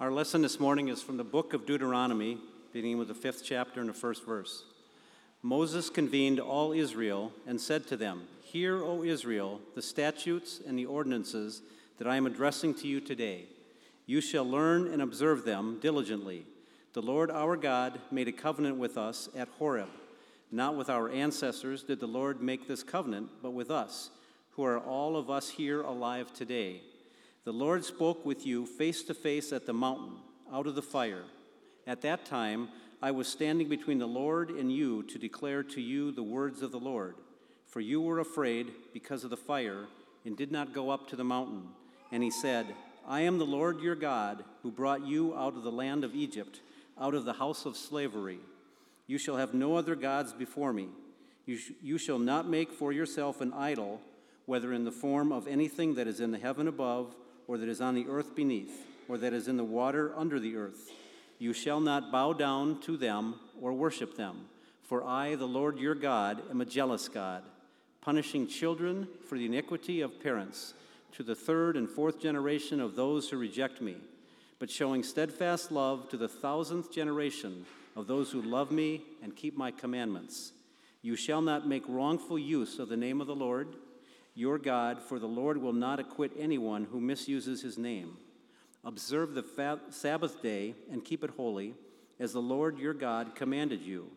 Our lesson this morning is from the book of Deuteronomy, beginning with the fifth chapter and the first verse. Moses convened all Israel and said to them, Hear, O Israel, the statutes and the ordinances that I am addressing to you today. You shall learn and observe them diligently. The Lord our God made a covenant with us at Horeb. Not with our ancestors did the Lord make this covenant, but with us, who are all of us here alive today. The Lord spoke with you face to face at the mountain, out of the fire. At that time, I was standing between the Lord and you to declare to you the words of the Lord. For you were afraid because of the fire and did not go up to the mountain. And he said, I am the Lord your God, who brought you out of the land of Egypt, out of the house of slavery. You shall have no other gods before me. You, sh- you shall not make for yourself an idol, whether in the form of anything that is in the heaven above, or that is on the earth beneath, or that is in the water under the earth. You shall not bow down to them or worship them, for I, the Lord your God, am a jealous God, punishing children for the iniquity of parents to the third and fourth generation of those who reject me, but showing steadfast love to the thousandth generation of those who love me and keep my commandments. You shall not make wrongful use of the name of the Lord your God, for the Lord will not acquit anyone who misuses his name. Observe the fa- Sabbath day and keep it holy, as the Lord your God commanded you.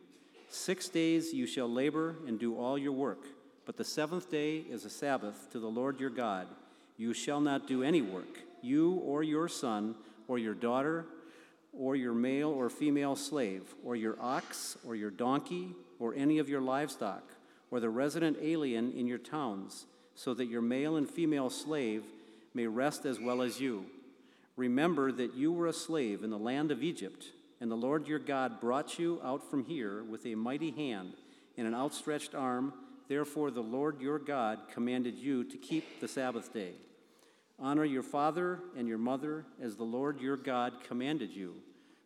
Six days you shall labor and do all your work, but the seventh day is a Sabbath to the Lord your God. You shall not do any work, you or your son, or your daughter, or your male or female slave, or your ox, or your donkey, or any of your livestock, or the resident alien in your towns, so that your male and female slave may rest as well as you. Remember that you were a slave in the land of Egypt, and the Lord your God brought you out from here with a mighty hand and an outstretched arm. Therefore, the Lord your God commanded you to keep the Sabbath day. Honor your father and your mother as the Lord your God commanded you,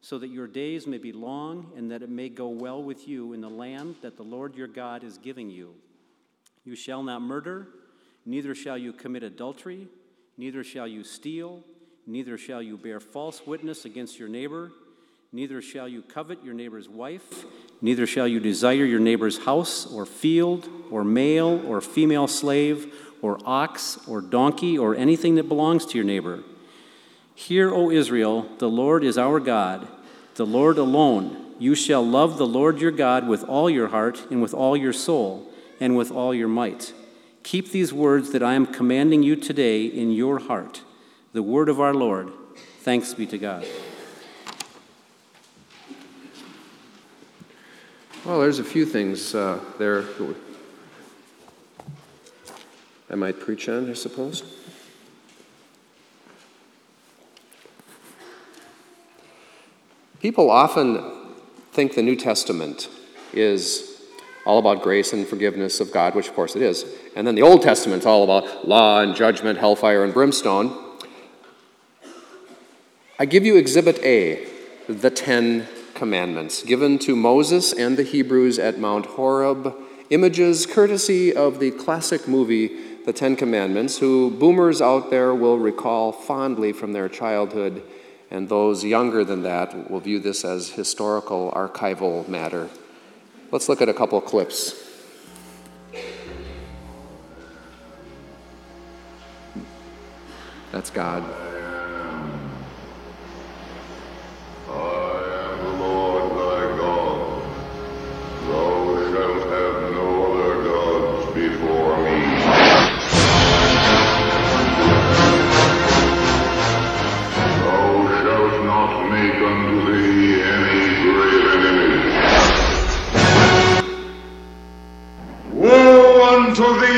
so that your days may be long and that it may go well with you in the land that the Lord your God is giving you. You shall not murder, neither shall you commit adultery, neither shall you steal. Neither shall you bear false witness against your neighbor. Neither shall you covet your neighbor's wife. Neither shall you desire your neighbor's house, or field, or male, or female slave, or ox, or donkey, or anything that belongs to your neighbor. Hear, O Israel, the Lord is our God, the Lord alone. You shall love the Lord your God with all your heart, and with all your soul, and with all your might. Keep these words that I am commanding you today in your heart the word of our Lord. Thanks be to God. Well, there's a few things uh, there I might preach on, I suppose. People often think the New Testament is all about grace and forgiveness of God, which of course it is. And then the Old Testament's all about law and judgment, hellfire and brimstone. I give you Exhibit A, the Ten Commandments, given to Moses and the Hebrews at Mount Horeb, images courtesy of the classic movie The Ten Commandments, who boomers out there will recall fondly from their childhood, and those younger than that will view this as historical archival matter. Let's look at a couple clips. That's God.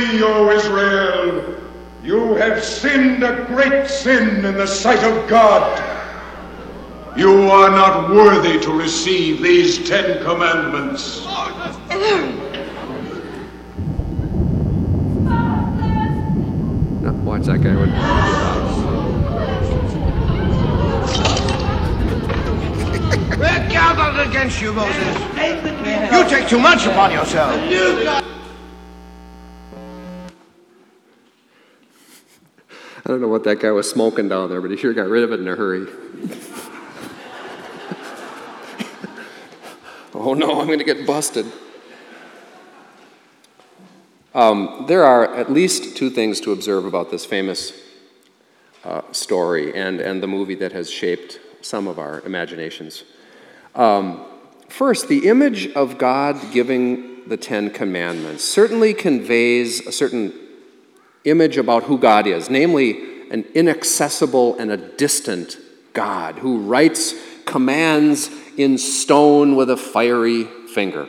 Unto O Israel. You have sinned a great sin in the sight of God. You are not worthy to receive these Ten Commandments. No, watch that guy. We're gathered against you, Moses. You take too much upon yourself. I don't know what that guy was smoking down there, but he sure got rid of it in a hurry. oh no, I'm going to get busted. Um, there are at least two things to observe about this famous uh, story and, and the movie that has shaped some of our imaginations. Um, first, the image of God giving the Ten Commandments certainly conveys a certain image about who God is, namely, an inaccessible and a distant God who writes commands in stone with a fiery finger.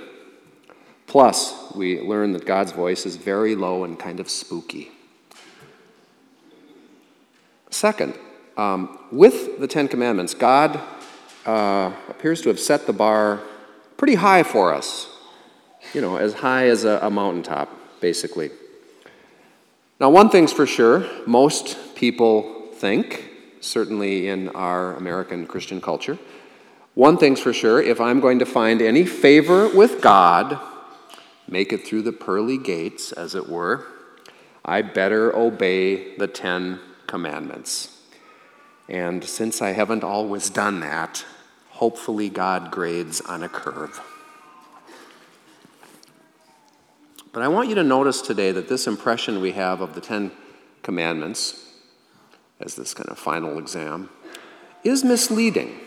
Plus, we learn that God's voice is very low and kind of spooky. Second, um, with the Ten Commandments, God uh, appears to have set the bar pretty high for us. You know, as high as a, a mountaintop, basically. Now, one thing's for sure most people think, certainly in our American Christian culture, one thing's for sure if I'm going to find any favor with God, make it through the pearly gates, as it were, I better obey the Ten Commandments. And since I haven't always done that, hopefully God grades on a curve. But I want you to notice today that this impression we have of the Ten Commandments, as this kind of final exam, is misleading.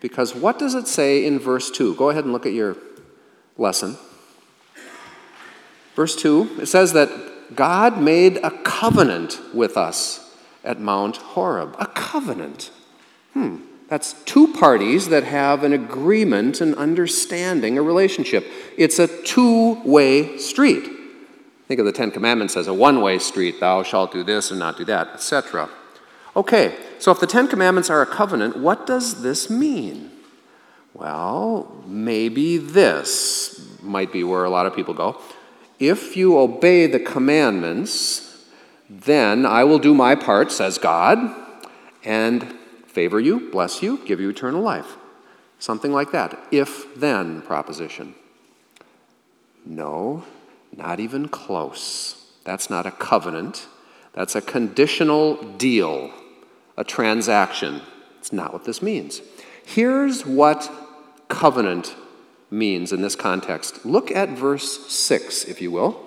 Because what does it say in verse 2? Go ahead and look at your lesson. Verse 2, it says that God made a covenant with us at Mount Horeb. A covenant. Hmm. That's two parties that have an agreement, an understanding, a relationship. It's a two way street. Think of the Ten Commandments as a one way street thou shalt do this and not do that, etc. Okay, so if the Ten Commandments are a covenant, what does this mean? Well, maybe this might be where a lot of people go. If you obey the commandments, then I will do my part, says God, and favor you, bless you, give you eternal life. Something like that. If then proposition. No, not even close. That's not a covenant. That's a conditional deal, a transaction. It's not what this means. Here's what covenant means in this context. Look at verse 6, if you will,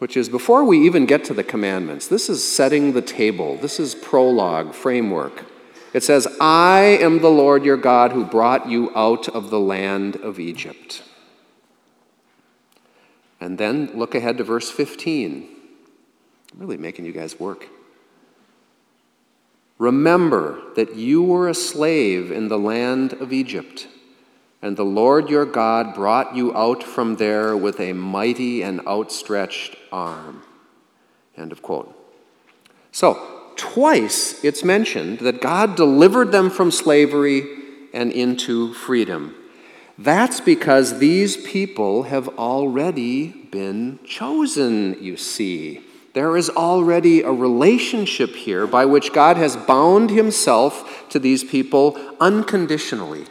which is before we even get to the commandments, this is setting the table, this is prologue, framework. It says, I am the Lord your God who brought you out of the land of Egypt. And then look ahead to verse 15. I'm really making you guys work. Remember that you were a slave in the land of Egypt, and the Lord your God brought you out from there with a mighty and outstretched arm. End of quote. So, twice it's mentioned that God delivered them from slavery and into freedom. That's because these people have already been chosen, you see. There is already a relationship here by which God has bound himself to these people unconditionally.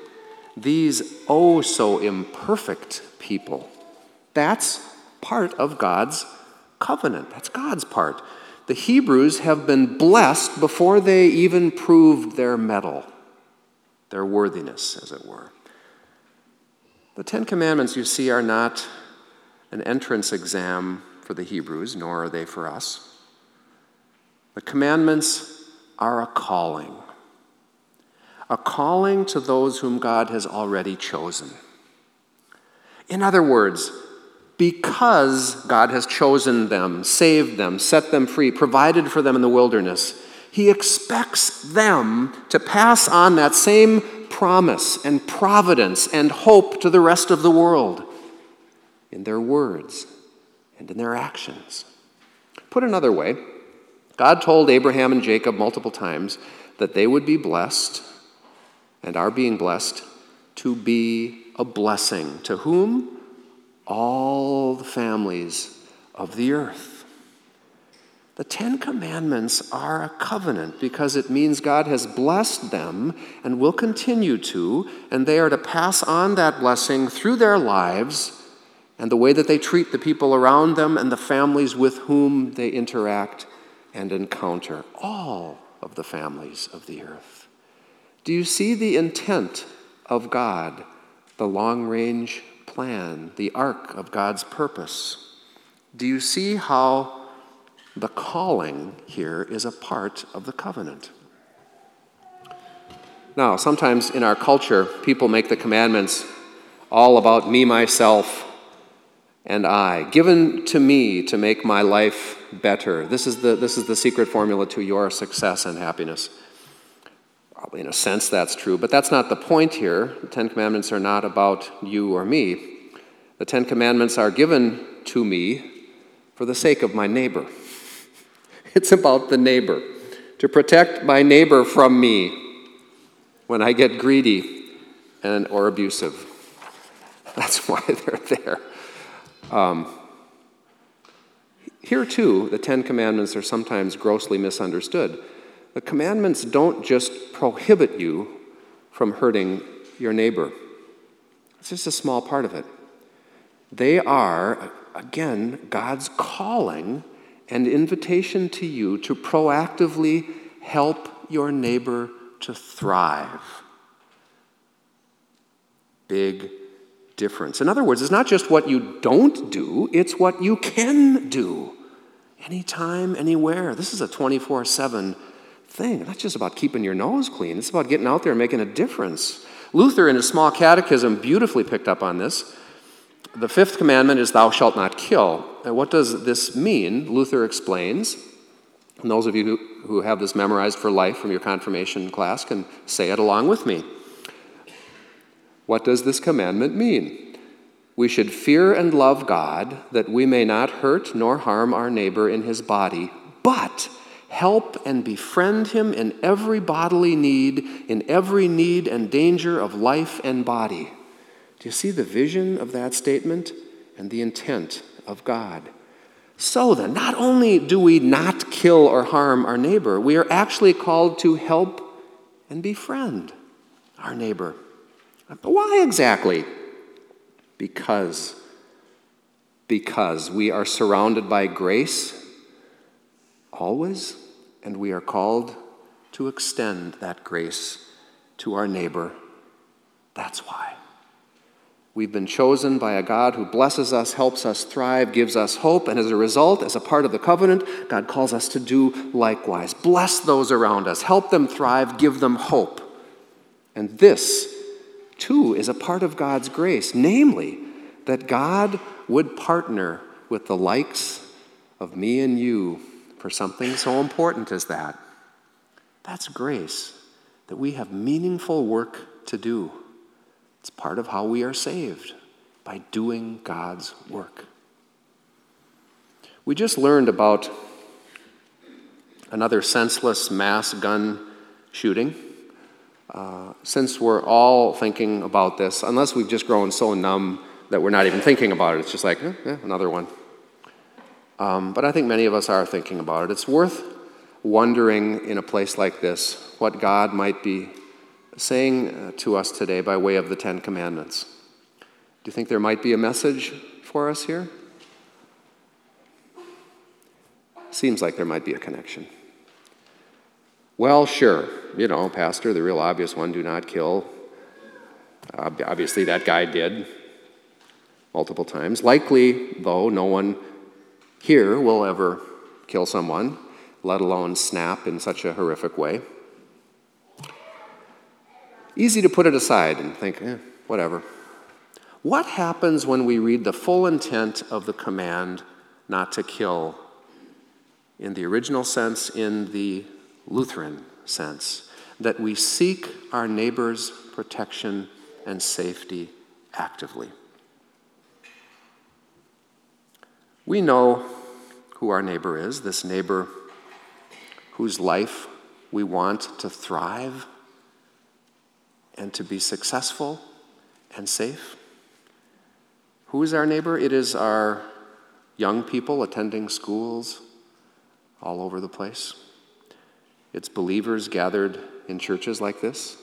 These oh so imperfect people. That's part of God's covenant. That's God's part. The Hebrews have been blessed before they even proved their mettle, their worthiness, as it were. The Ten Commandments, you see, are not an entrance exam for the Hebrews, nor are they for us. The commandments are a calling, a calling to those whom God has already chosen. In other words, because God has chosen them, saved them, set them free, provided for them in the wilderness, He expects them to pass on that same promise and providence and hope to the rest of the world in their words and in their actions. Put another way, God told Abraham and Jacob multiple times that they would be blessed and are being blessed to be a blessing. To whom? All the families of the earth. The Ten Commandments are a covenant because it means God has blessed them and will continue to, and they are to pass on that blessing through their lives and the way that they treat the people around them and the families with whom they interact and encounter. All of the families of the earth. Do you see the intent of God, the long range plan, the arc of God's purpose. Do you see how the calling here is a part of the covenant? Now, sometimes in our culture, people make the commandments all about me, myself, and I, given to me to make my life better. This is the, this is the secret formula to your success and happiness. Probably in a sense that's true, but that's not the point here. The Ten Commandments are not about you or me. The Ten Commandments are given to me for the sake of my neighbor. It's about the neighbor, to protect my neighbor from me when I get greedy and, or abusive. That's why they're there. Um, here, too, the Ten Commandments are sometimes grossly misunderstood. The commandments don't just prohibit you from hurting your neighbor, it's just a small part of it. They are, again, God's calling and invitation to you to proactively help your neighbor to thrive. Big difference. In other words, it's not just what you don't do, it's what you can do. Anytime, anywhere. This is a 24 7 thing. That's just about keeping your nose clean, it's about getting out there and making a difference. Luther, in his small catechism, beautifully picked up on this. The fifth commandment is, Thou shalt not kill. And what does this mean? Luther explains. And those of you who, who have this memorized for life from your confirmation class can say it along with me. What does this commandment mean? We should fear and love God that we may not hurt nor harm our neighbor in his body, but help and befriend him in every bodily need, in every need and danger of life and body. Do you see the vision of that statement and the intent of God? So then, not only do we not kill or harm our neighbor, we are actually called to help and befriend our neighbor. Why exactly? Because because we are surrounded by grace always, and we are called to extend that grace to our neighbor. That's why. We've been chosen by a God who blesses us, helps us thrive, gives us hope, and as a result, as a part of the covenant, God calls us to do likewise. Bless those around us, help them thrive, give them hope. And this too is a part of God's grace, namely, that God would partner with the likes of me and you for something so important as that. That's grace, that we have meaningful work to do. It's part of how we are saved, by doing God's work. We just learned about another senseless mass gun shooting uh, since we're all thinking about this, unless we've just grown so numb that we're not even thinking about it, it's just like, eh, eh, another one. Um, but I think many of us are thinking about it. It's worth wondering in a place like this what God might be saying uh, to us today by way of the Ten Commandments. Do you think there might be a message for us here? Seems like there might be a connection. Well, sure, you know, Pastor, the real obvious one do not kill. obviously, that guy did multiple times. Likely, though, no one here will ever kill someone, let alone snap in such a horrific way. Easy to put it aside and think, eh, whatever. What happens when we read the full intent of the command not to kill in the original sense, in the Lutheran sense, that we seek our neighbor's protection and safety actively. We know who our neighbor is, this neighbor whose life we want to thrive and to be successful and safe. Who is our neighbor? It is our young people attending schools all over the place. It's believers gathered in churches like this.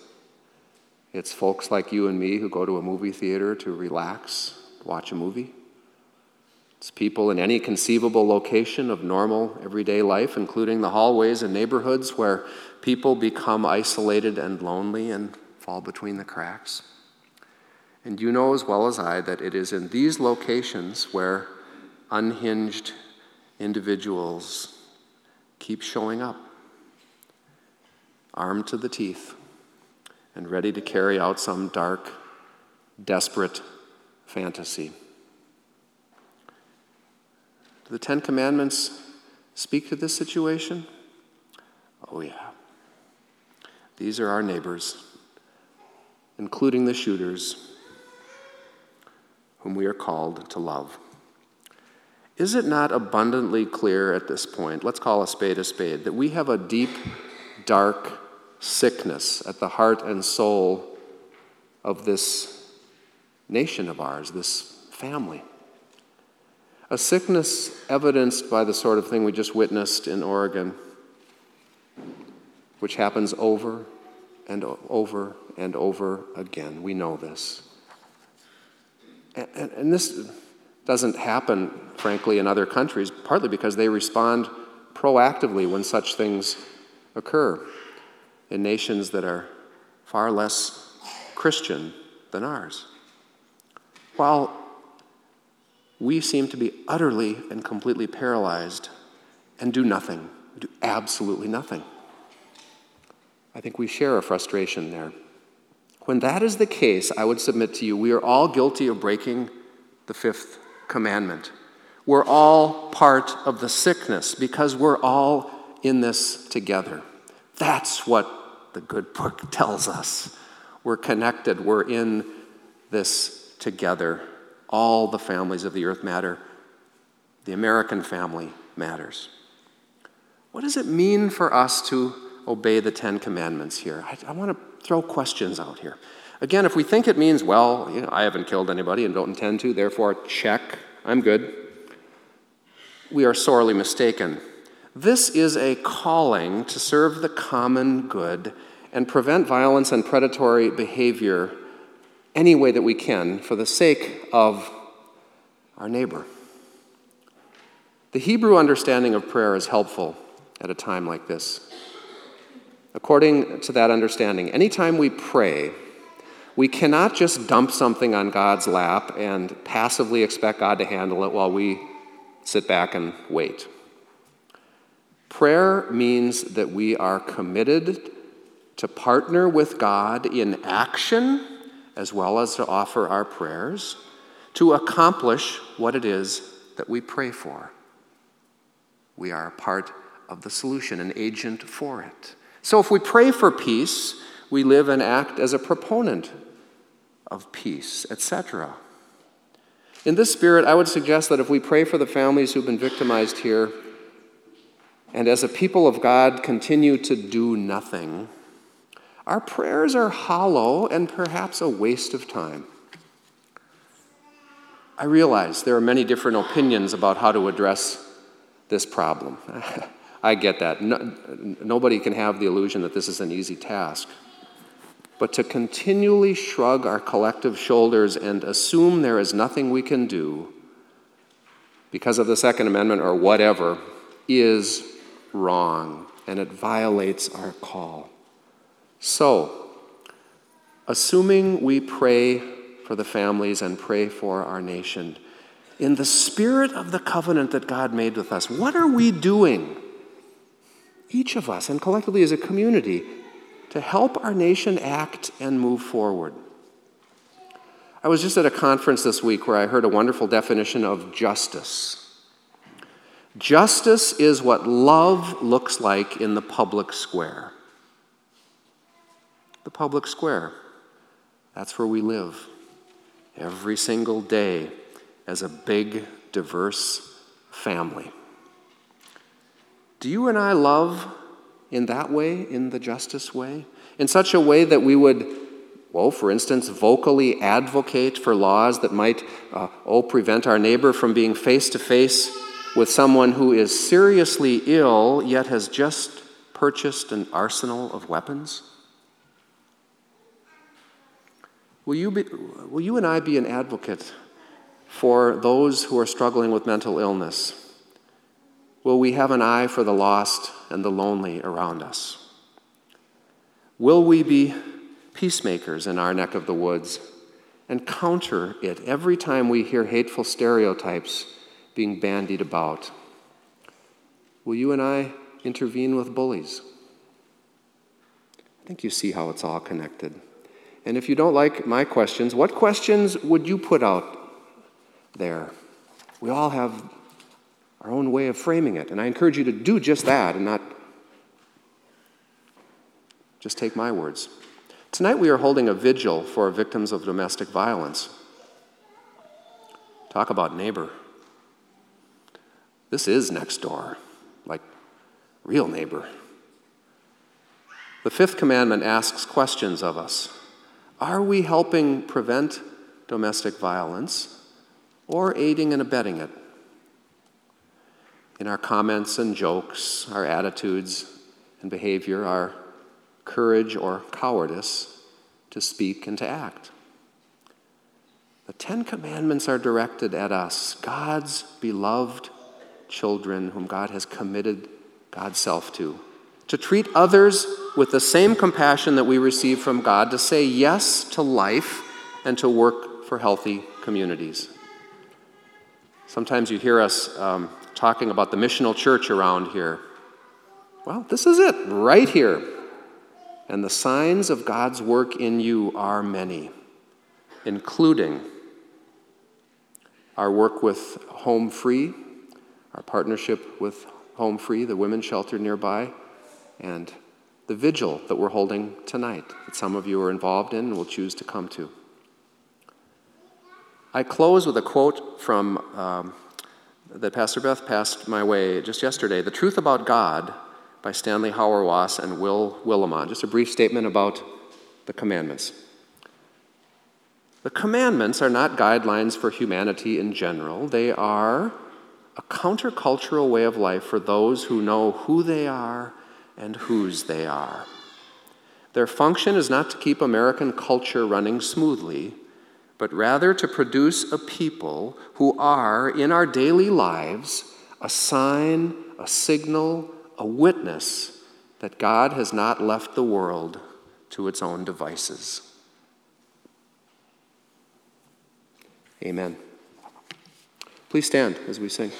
It's folks like you and me who go to a movie theater to relax, watch a movie. It's people in any conceivable location of normal everyday life, including the hallways and neighborhoods where people become isolated and lonely and fall between the cracks. And you know as well as I that it is in these locations where unhinged individuals keep showing up, armed to the teeth and ready to carry out some dark, desperate fantasy. Do the Ten Commandments speak to this situation? Oh, yeah. These are our neighbors, including the shooters, whom we are called to love. Is it not abundantly clear at this point, let's call a spade a spade, that we have a deep, dark sickness at the heart and soul of this nation of ours, this family? A sickness evidenced by the sort of thing we just witnessed in Oregon, which happens over and over and over again. We know this. And, and, and this doesn't happen, frankly, in other countries, partly because they respond proactively when such things occur in nations that are far less Christian than ours. While we seem to be utterly and completely paralyzed and do nothing, do absolutely nothing. I think we share a frustration there. When that is the case, I would submit to you, we are all guilty of breaking the fifth commandment. We're all part of the sickness because we're all in this together. That's what the good book tells us. We're connected, we're in this together. All the families of the earth matter. The American family matters. What does it mean for us to obey the Ten Commandments here? I, I want to throw questions out here. Again, if we think it means, well, you know, I haven't killed anybody and don't intend to, therefore, check, I'm good, we are sorely mistaken. This is a calling to serve the common good and prevent violence and predatory behavior any way that we can for the sake of our neighbor. The Hebrew understanding of prayer is helpful at a time like this. According to that understanding, anytime we pray, we cannot just dump something on God's lap and passively expect God to handle it while we sit back and wait. Prayer means that we are committed to partner with God in action as well as to offer our prayers to accomplish what it is that we pray for. We are a part of the solution, an agent for it. So if we pray for peace, we live and act as a proponent of peace, etc. In this spirit, I would suggest that if we pray for the families who've been victimized here, and as a people of God continue to do nothing, our prayers are hollow and perhaps a waste of time. I realize there are many different opinions about how to address this problem. I get that. No, nobody can have the illusion that this is an easy task but to continually shrug our collective shoulders and assume there is nothing we can do because of the Second Amendment or whatever is wrong and it violates our call. So, assuming we pray for the families and pray for our nation, in the spirit of the covenant that God made with us, what are we doing? Each of us and collectively as a community to help our nation act and move forward. I was just at a conference this week where I heard a wonderful definition of justice. Justice is what love looks like in the public square. Public square. That's where we live every single day as a big, diverse family. Do you and I love in that way, in the justice way, in such a way that we would, well, for instance, vocally advocate for laws that might, uh, oh, prevent our neighbor from being face to face with someone who is seriously ill yet has just purchased an arsenal of weapons? Will you, be, will you and I be an advocate for those who are struggling with mental illness? Will we have an eye for the lost and the lonely around us? Will we be peacemakers in our neck of the woods and counter it every time we hear hateful stereotypes being bandied about? Will you and I intervene with bullies? I think you see how it's all connected. And if you don't like my questions, what questions would you put out there? We all have our own way of framing it, and I encourage you to do just that and not just take my words. Tonight we are holding a vigil for victims of domestic violence. Talk about neighbor. This is next door, like real neighbor. The fifth commandment asks questions of us Are we helping prevent domestic violence or aiding and abetting it? In our comments and jokes, our attitudes and behavior, our courage or cowardice to speak and to act. The Ten Commandments are directed at us, God's beloved children whom God has committed God's self to to treat others with the same compassion that we receive from God, to say yes to life, and to work for healthy communities. Sometimes you hear us um, talking about the missional church around here. Well, this is it, right here. And the signs of God's work in you are many, including our work with Home Free, our partnership with Home Free, the women's shelter nearby and the vigil that we're holding tonight, that some of you are involved in and will choose to come to. I close with a quote from um, that Pastor Beth passed my way just yesterday The Truth About God by Stanley Hauerwas and Will Willimon. Just a brief statement about the commandments. The commandments are not guidelines for humanity in general, they are a countercultural way of life for those who know who they are and whose they are. Their function is not to keep American culture running smoothly, but rather to produce a people who are, in our daily lives, a sign, a signal, a witness that God has not left the world to its own devices. Amen. Please stand as we sing.